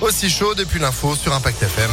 aussi chaud depuis l'info sur Impact FM.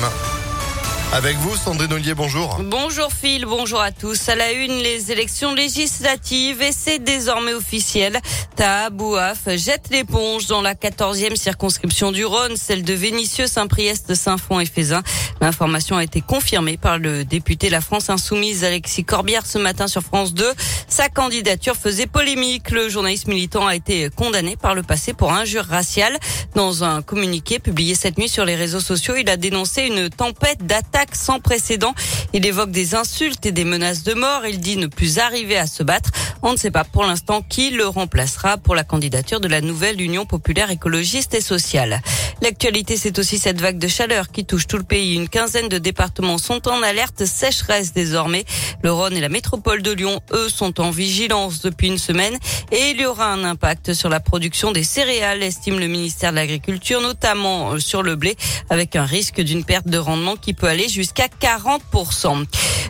Avec vous, Sandrine Ollier, bonjour. Bonjour Phil, bonjour à tous. À la une, les élections législatives et c'est désormais officiel. Tahabouaf jette l'éponge dans la 14e circonscription du Rhône, celle de Vénissieux, Saint-Priest, Saint-Fond et Fézin. L'information a été confirmée par le député La France Insoumise Alexis Corbière ce matin sur France 2. Sa candidature faisait polémique. Le journaliste militant a été condamné par le passé pour injure raciale. Dans un communiqué publié cette nuit sur les réseaux sociaux, il a dénoncé une tempête d'attaques sans précédent. Il évoque des insultes et des menaces de mort. Il dit ne plus arriver à se battre. On ne sait pas pour l'instant qui le remplacera pour la candidature de la nouvelle Union populaire écologiste et sociale. L'actualité, c'est aussi cette vague de chaleur qui touche tout le pays. Une quinzaine de départements sont en alerte sécheresse désormais. Le Rhône et la métropole de Lyon, eux, sont en vigilance depuis une semaine et il y aura un impact sur la production des céréales, estime le ministère de l'Agriculture, notamment euh, sur le blé, avec un risque d'une perte de rendement qui peut aller jusqu'à 40%.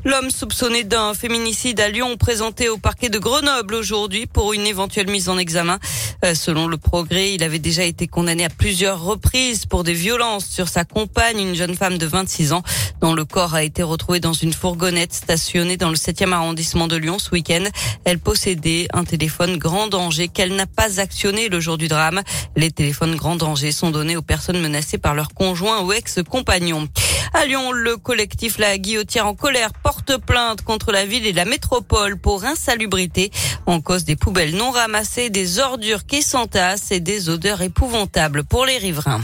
L'homme soupçonné d'un féminicide à Lyon présenté au parquet de Grenoble aujourd'hui pour une éventuelle mise en examen. Euh, selon le progrès, il avait déjà été condamné à plusieurs reprises pour des violences sur sa compagne, une jeune femme de 26 ans, dont le corps a été retrouvé dans une fourgonnette stationnée dans le 7e arrondissement de Lyon ce week-end. Elle possédait un téléphone grand danger qu'elle n'a pas actionné le jour du drame. Les téléphones grand danger sont donnés aux personnes menacées par leur conjoint ou ex-compagnon. À Lyon, le collectif La Guillotière en colère porte plainte contre la ville et la métropole pour insalubrité en cause des poubelles non ramassées, des ordures qui s'entassent et des odeurs épouvantables pour les riverains.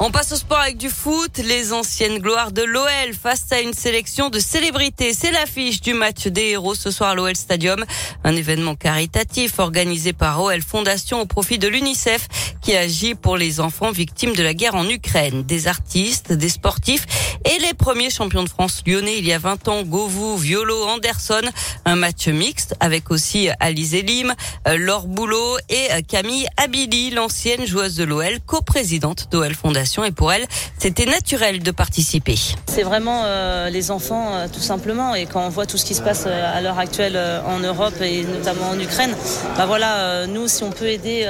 On passe au sport avec du foot. Les anciennes gloires de l'OL face à une sélection de célébrités. C'est l'affiche du match des héros ce soir à l'OL Stadium. Un événement caritatif organisé par OL Fondation au profit de l'UNICEF qui agit pour les enfants victimes de la guerre en Ukraine. Des artistes, des sportifs et les premiers champions de France lyonnais il y a 20 ans, Govou, Violo, Anderson. Un match mixte avec aussi Alizé Lim, Laure Boulot et Camille Abili, l'ancienne joueuse de l'OL, coprésidente d'OL Fondation. Et pour elle, c'était naturel de participer. C'est vraiment euh, les enfants, euh, tout simplement. Et quand on voit tout ce qui se passe euh, à l'heure actuelle en Europe et notamment en Ukraine, bah voilà, nous, si on peut aider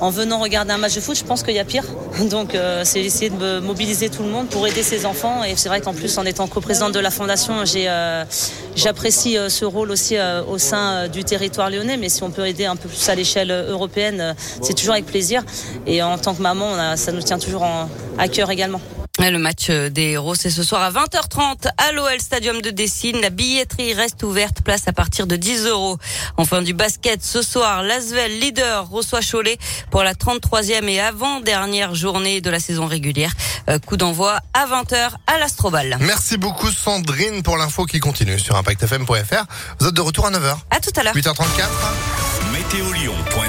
en venant regarder un match de foot, je pense qu'il y a pire. Donc, euh, c'est essayer de mobiliser tout le monde pour aider ces enfants. Et c'est vrai qu'en plus, en étant coprésidente de la fondation, euh, j'apprécie euh, ce rôle aussi au sein du territoire lyonnais. Mais si on peut aider un peu plus à l'échelle européenne, c'est toujours avec plaisir. Et en tant que maman, ça nous tient toujours à cœur également. Le match des héros, c'est ce soir à 20h30 à l'OL Stadium de Dessine. La billetterie reste ouverte, place à partir de 10 euros. Enfin du basket, ce soir, l'Asvel leader reçoit Cholet pour la 33e et avant-dernière journée de la saison régulière. Euh, coup d'envoi à 20h à l'Astrobal. Merci beaucoup, Sandrine, pour l'info qui continue sur ImpactFM.fr. Vous êtes de retour à 9h. À tout à l'heure. 8h34. Météo Lyon.